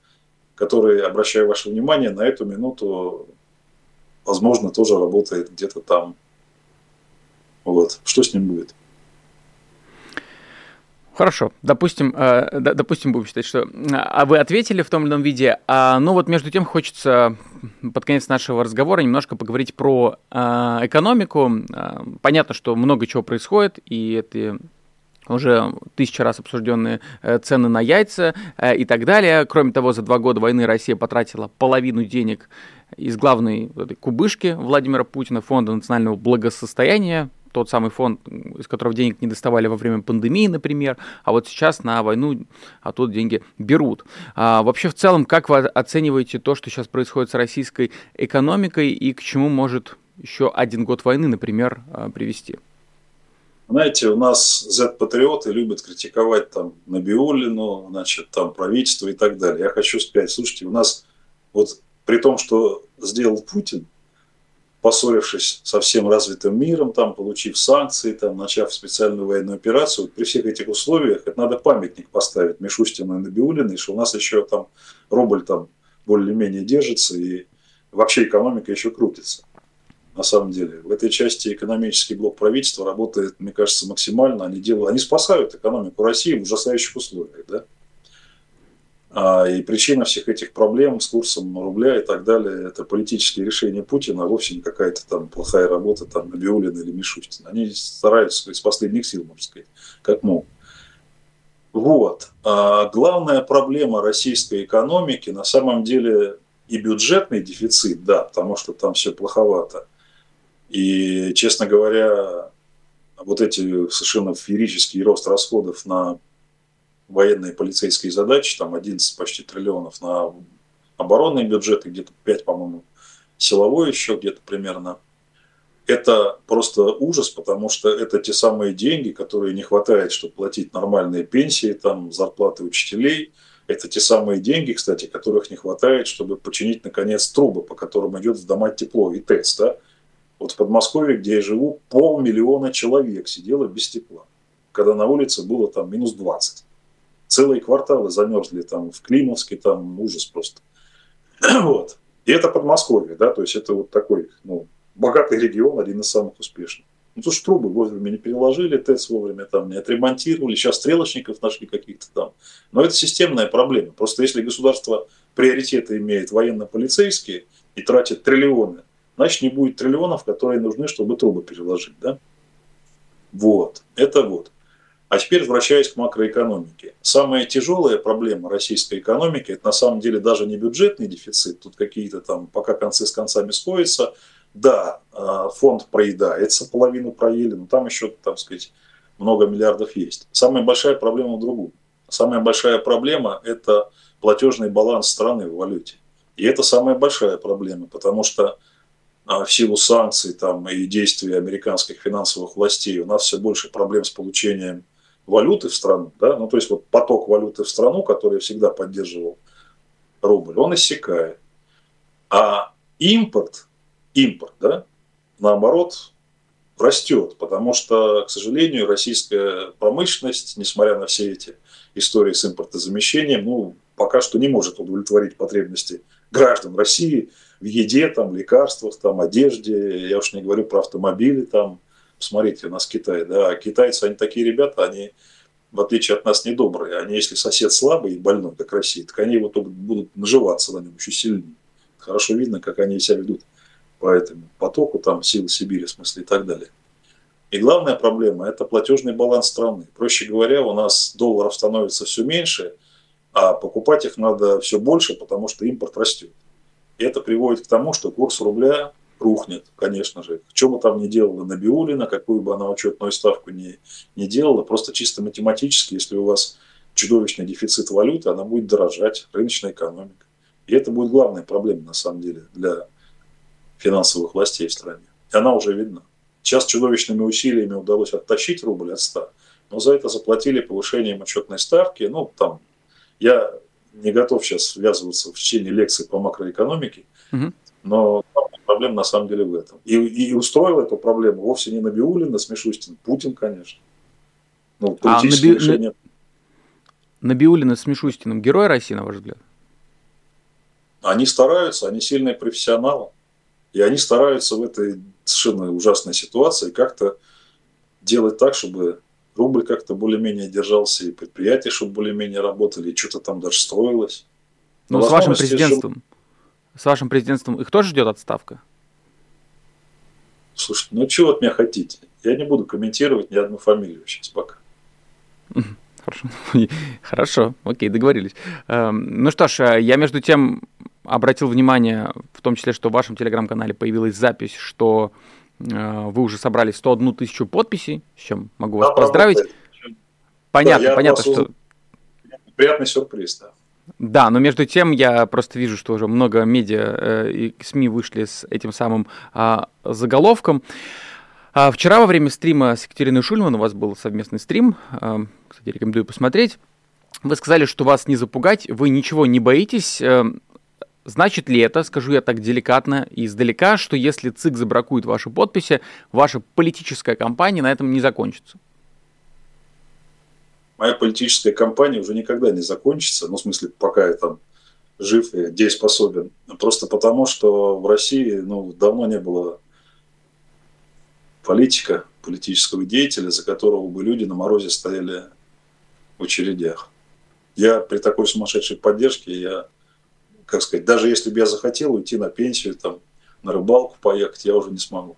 который, обращаю ваше внимание, на эту минуту, возможно, тоже работает где-то там. Вот. Что с ним будет? Хорошо, допустим, э, допустим, будем считать, что а вы ответили в том или ином виде. А, ну вот между тем хочется под конец нашего разговора немножко поговорить про э, экономику. Э, понятно, что много чего происходит, и это уже тысяча раз обсужденные э, цены на яйца э, и так далее. Кроме того, за два года войны Россия потратила половину денег из главной кубышки Владимира Путина, Фонда национального благосостояния, тот самый фонд, из которого денег не доставали во время пандемии, например, а вот сейчас на войну оттуда деньги берут. А вообще в целом, как вы оцениваете то, что сейчас происходит с российской экономикой и к чему может еще один год войны, например, а, привести? Знаете, у нас Z-патриоты любят критиковать там Набиулину, значит, там правительство и так далее. Я хочу сказать, слушайте, у нас вот при том, что сделал Путин, поссорившись со всем развитым миром, там, получив санкции, там, начав специальную военную операцию, вот при всех этих условиях это надо памятник поставить Мишустину и Набиулиной, что у нас еще там рубль там более-менее держится и вообще экономика еще крутится на самом деле. В этой части экономический блок правительства работает, мне кажется, максимально. Они, делают, они спасают экономику России в ужасающих условиях. Да? А, и причина всех этих проблем с курсом рубля и так далее, это политические решения Путина, а вовсе не какая-то там плохая работа там Набиулина или Мишустина. Они стараются из последних сил, можно сказать, как могут. Вот. А главная проблема российской экономики на самом деле и бюджетный дефицит, да, потому что там все плоховато – и, честно говоря, вот эти совершенно феерический рост расходов на военные полицейские задачи, там 11 почти триллионов на оборонные бюджеты, где-то 5, по-моему, силовой еще где-то примерно. Это просто ужас, потому что это те самые деньги, которые не хватает, чтобы платить нормальные пенсии, там, зарплаты учителей. Это те самые деньги, кстати, которых не хватает, чтобы починить, наконец, трубы, по которым идет в дома тепло и ТЭЦ. Да? Вот в Подмосковье, где я живу, полмиллиона человек сидело без тепла, когда на улице было там минус 20. Целые кварталы замерзли там в Климовске, там ужас просто. [CLEARS THROAT] Вот. И это Подмосковье, да, то есть это вот такой, ну, богатый регион, один из самых успешных. Ну, то, что трубы вовремя не переложили, ТЭЦ вовремя там не отремонтировали, сейчас стрелочников нашли каких-то там. Но это системная проблема. Просто если государство приоритеты имеет военно-полицейские и тратит триллионы значит не будет триллионов, которые нужны, чтобы трубы переложить. Да? Вот, это вот. А теперь возвращаясь к макроэкономике. Самая тяжелая проблема российской экономики – это на самом деле даже не бюджетный дефицит, тут какие-то там пока концы с концами сходятся. Да, а, фонд проедается, половину проели, но там еще, так сказать, много миллиардов есть. Самая большая проблема в другом. Самая большая проблема – это платежный баланс страны в валюте. И это самая большая проблема, потому что а, в силу санкций там, и действий американских финансовых властей у нас все больше проблем с получением валюты в страну. Да? Ну, то есть вот поток валюты в страну, который всегда поддерживал рубль, он иссякает. А импорт, импорт, да, наоборот, растет, потому что, к сожалению, российская промышленность, несмотря на все эти истории с импортозамещением, ну, пока что не может удовлетворить потребности граждан России – в еде, там, лекарствах, там, одежде, я уж не говорю про автомобили, там, посмотрите, у нас Китай, да, китайцы, они такие ребята, они, в отличие от нас, недобрые, они, если сосед слабый и больной, как Россия, так они вот будут наживаться на нем еще сильнее. Хорошо видно, как они себя ведут по этому потоку, там, силы Сибири, в смысле, и так далее. И главная проблема – это платежный баланс страны. Проще говоря, у нас долларов становится все меньше, а покупать их надо все больше, потому что импорт растет. И это приводит к тому, что курс рубля рухнет, конечно же. Что бы там ни делала Набиулина, какую бы она учетную ставку не, не делала, просто чисто математически, если у вас чудовищный дефицит валюты, она будет дорожать, рыночная экономика. И это будет главная проблема, на самом деле, для финансовых властей в стране. И она уже видна. Сейчас чудовищными усилиями удалось оттащить рубль от 100, но за это заплатили повышением отчетной ставки. Ну, там, я не готов сейчас связываться в течение лекции по макроэкономике, угу. но проблема на самом деле в этом. И, и устроил эту проблему вовсе не Набиулин, а Смешустин, Путин, конечно. Ну, а Наби... решения... Набиулина с Мишустиным герой России, на ваш взгляд? Они стараются, они сильные профессионалы. И они стараются в этой совершенно ужасной ситуации как-то делать так, чтобы рубль как-то более-менее держался, и предприятия, чтобы более-менее работали, и что-то там даже строилось. Ну, с вашим президентством, жив... с вашим президентством их тоже ждет отставка? Слушай, ну чего от меня хотите? Я не буду комментировать ни одну фамилию сейчас пока. [LAUGHS] Хорошо. [LAUGHS] Хорошо, окей, договорились. Эм, ну что ж, э, я между тем обратил внимание, в том числе, что в вашем телеграм-канале появилась запись, что э, вы уже собрали 101 тысячу подписей, с чем могу вас да, поздравить. Понятно, да, понятно, что... Приятный сюрприз, да. Да, но между тем я просто вижу, что уже много медиа э, и СМИ вышли с этим самым э, заголовком. А вчера во время стрима с Екатериной Шульман у вас был совместный стрим, э, кстати, рекомендую посмотреть. Вы сказали, что вас не запугать, вы ничего не боитесь. Э, значит ли это, скажу я так деликатно и издалека, что если ЦИК забракует ваши подписи, ваша политическая кампания на этом не закончится? Моя политическая кампания уже никогда не закончится, ну, в смысле, пока я там жив и дееспособен. Просто потому, что в России ну, давно не было политика, политического деятеля, за которого бы люди на морозе стояли в очередях. Я при такой сумасшедшей поддержке, я, как сказать, даже если бы я захотел уйти на пенсию, там, на рыбалку поехать, я уже не смогу.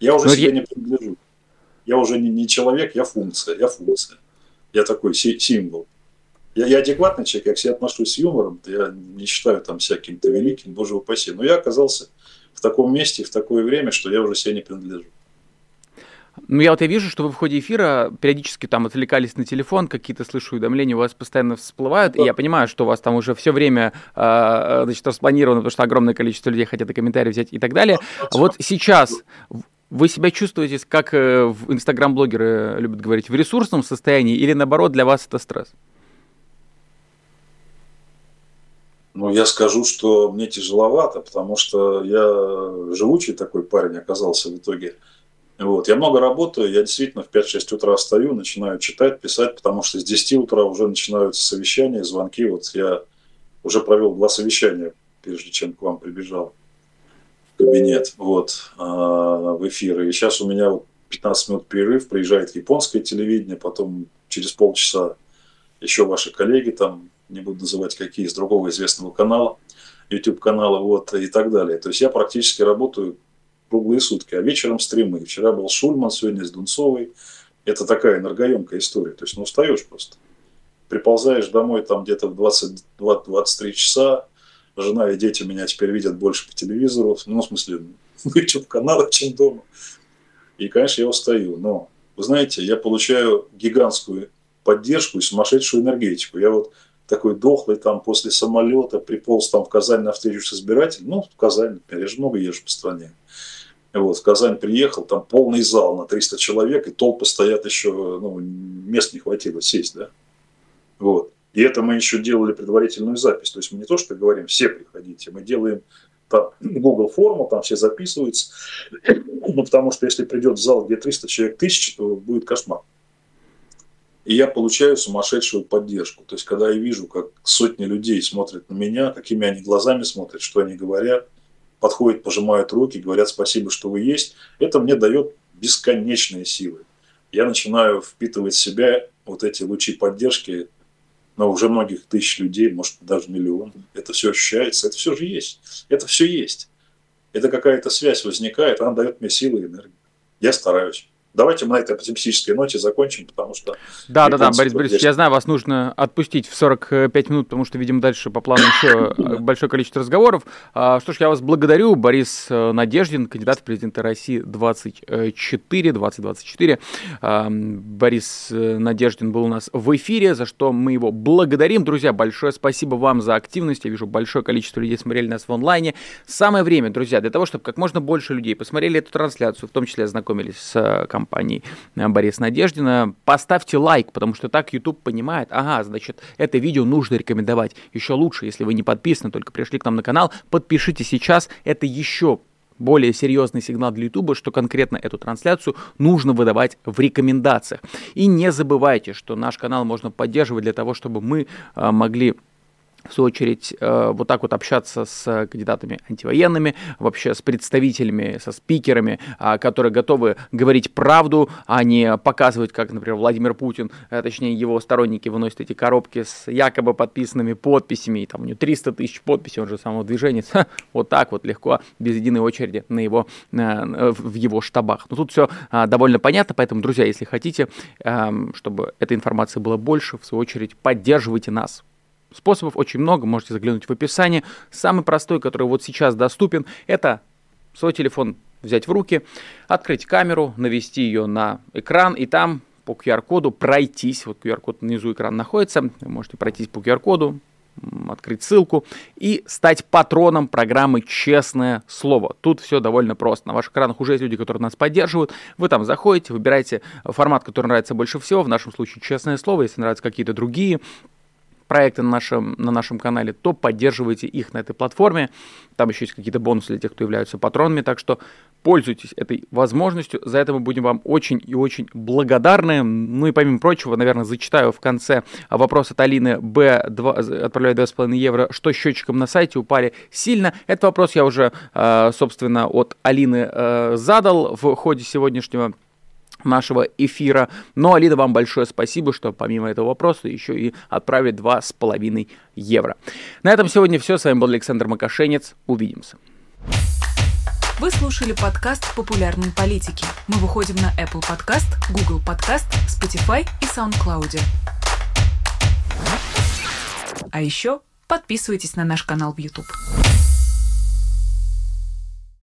Я уже Но себе я... не принадлежу. Я уже не, не человек, я функция, я функция. Я такой си- символ. Я, я адекватный человек, я к себе отношусь с юмором, я не считаю там себя каким-то великим, боже упаси. Но я оказался в таком месте, в такое время, что я уже себе не принадлежу. Ну, я вот я вижу, что вы в ходе эфира периодически там отвлекались на телефон, какие-то слышу уведомления у вас постоянно всплывают, да. и я понимаю, что у вас там уже все время э, значит, распланировано, потому что огромное количество людей хотят и комментарии взять и так далее. А вот сейчас вы себя чувствуете, как э, инстаграм-блогеры любят говорить, в ресурсном состоянии или наоборот для вас это стресс? Ну, я скажу, что мне тяжеловато, потому что я живучий такой парень оказался в итоге. Вот. Я много работаю, я действительно в 5-6 утра встаю, начинаю читать, писать, потому что с 10 утра уже начинаются совещания, звонки. Вот я уже провел два совещания, прежде чем к вам прибежал кабинет, вот, а, в эфир. И сейчас у меня вот 15 минут перерыв, приезжает японское телевидение, потом через полчаса еще ваши коллеги, там, не буду называть какие, из другого известного канала, YouTube канала, вот, и так далее. То есть я практически работаю круглые сутки, а вечером стримы. Вчера был Шульман, сегодня с Дунцовой. Это такая энергоемкая история. То есть, ну, устаешь просто. Приползаешь домой там где-то в 22-23 часа, жена и дети меня теперь видят больше по телевизору, ну, в смысле, [LAUGHS] в YouTube-каналах, [LAUGHS] чем дома. И, конечно, я устаю. Но, вы знаете, я получаю гигантскую поддержку и сумасшедшую энергетику. Я вот такой дохлый там после самолета приполз там в Казань на встречу с избирателем. Ну, в Казань, например, я же много езжу по стране. Вот, в Казань приехал, там полный зал на 300 человек, и толпы стоят еще, ну, мест не хватило сесть, да. Вот. И это мы еще делали предварительную запись. То есть мы не то, что говорим, все приходите, мы делаем там Google форму, там все записываются. Ну, потому что если придет в зал, где 300 человек, 1000, то будет кошмар. И я получаю сумасшедшую поддержку. То есть, когда я вижу, как сотни людей смотрят на меня, какими они глазами смотрят, что они говорят – подходят, пожимают руки, говорят спасибо, что вы есть, это мне дает бесконечные силы. Я начинаю впитывать в себя вот эти лучи поддержки, но уже многих тысяч людей, может даже миллион. Это все ощущается, это все же есть. Это все есть. Это какая-то связь возникает, она дает мне силы и энергию. Я стараюсь. Давайте мы на этой оптимистической ноте закончим, потому что... Да, да, да, Борис Борисович, я знаю, вас нужно отпустить в 45 минут, потому что, видимо, дальше по плану еще [COUGHS] большое количество разговоров. А, что ж, я вас благодарю. Борис э, Надеждин, кандидат в президенты России 24, 2024. А, Борис э, Надеждин был у нас в эфире, за что мы его благодарим. Друзья, большое спасибо вам за активность. Я вижу, большое количество людей смотрели нас в онлайне. Самое время, друзья, для того, чтобы как можно больше людей посмотрели эту трансляцию, в том числе ознакомились с э, компании э, Бориса Надеждина, поставьте лайк, потому что так YouTube понимает, ага, значит, это видео нужно рекомендовать. Еще лучше, если вы не подписаны, только пришли к нам на канал, подпишитесь сейчас, это еще более серьезный сигнал для YouTube, что конкретно эту трансляцию нужно выдавать в рекомендациях. И не забывайте, что наш канал можно поддерживать для того, чтобы мы э, могли в свою очередь, э, вот так вот общаться с кандидатами антивоенными, вообще с представителями, со спикерами, а, которые готовы говорить правду, а не показывать, как, например, Владимир Путин, э, точнее, его сторонники выносят эти коробки с якобы подписанными подписями, и там у него 300 тысяч подписей, он же самодвиженец, вот так вот легко, без единой очереди на его, э, в его штабах. Но тут все довольно понятно, поэтому, друзья, если хотите, эм, чтобы этой информации было больше, в свою очередь, поддерживайте нас Способов очень много, можете заглянуть в описание. Самый простой, который вот сейчас доступен, это свой телефон взять в руки, открыть камеру, навести ее на экран и там по QR-коду пройтись. Вот QR-код внизу экрана находится. Вы можете пройтись по QR-коду, открыть ссылку и стать патроном программы «Честное слово». Тут все довольно просто. На ваших экранах уже есть люди, которые нас поддерживают. Вы там заходите, выбираете формат, который нравится больше всего. В нашем случае «Честное слово». Если нравятся какие-то другие проекты на нашем, на нашем канале, то поддерживайте их на этой платформе. Там еще есть какие-то бонусы для тех, кто являются патронами, так что пользуйтесь этой возможностью. За это мы будем вам очень и очень благодарны. Ну и помимо прочего, наверное, зачитаю в конце вопрос от Алины Б. 2, отправляю 2,5 евро. Что счетчиком на сайте упали сильно? Этот вопрос я уже, э, собственно, от Алины э, задал в ходе сегодняшнего нашего эфира. Ну, Алида, вам большое спасибо, что помимо этого вопроса еще и отправили 2,5 евро. На этом сегодня все. С вами был Александр Макашенец. Увидимся. Вы слушали подкаст «Популярные политики». Мы выходим на Apple Podcast, Google Podcast, Spotify и SoundCloud. А еще подписывайтесь на наш канал в YouTube.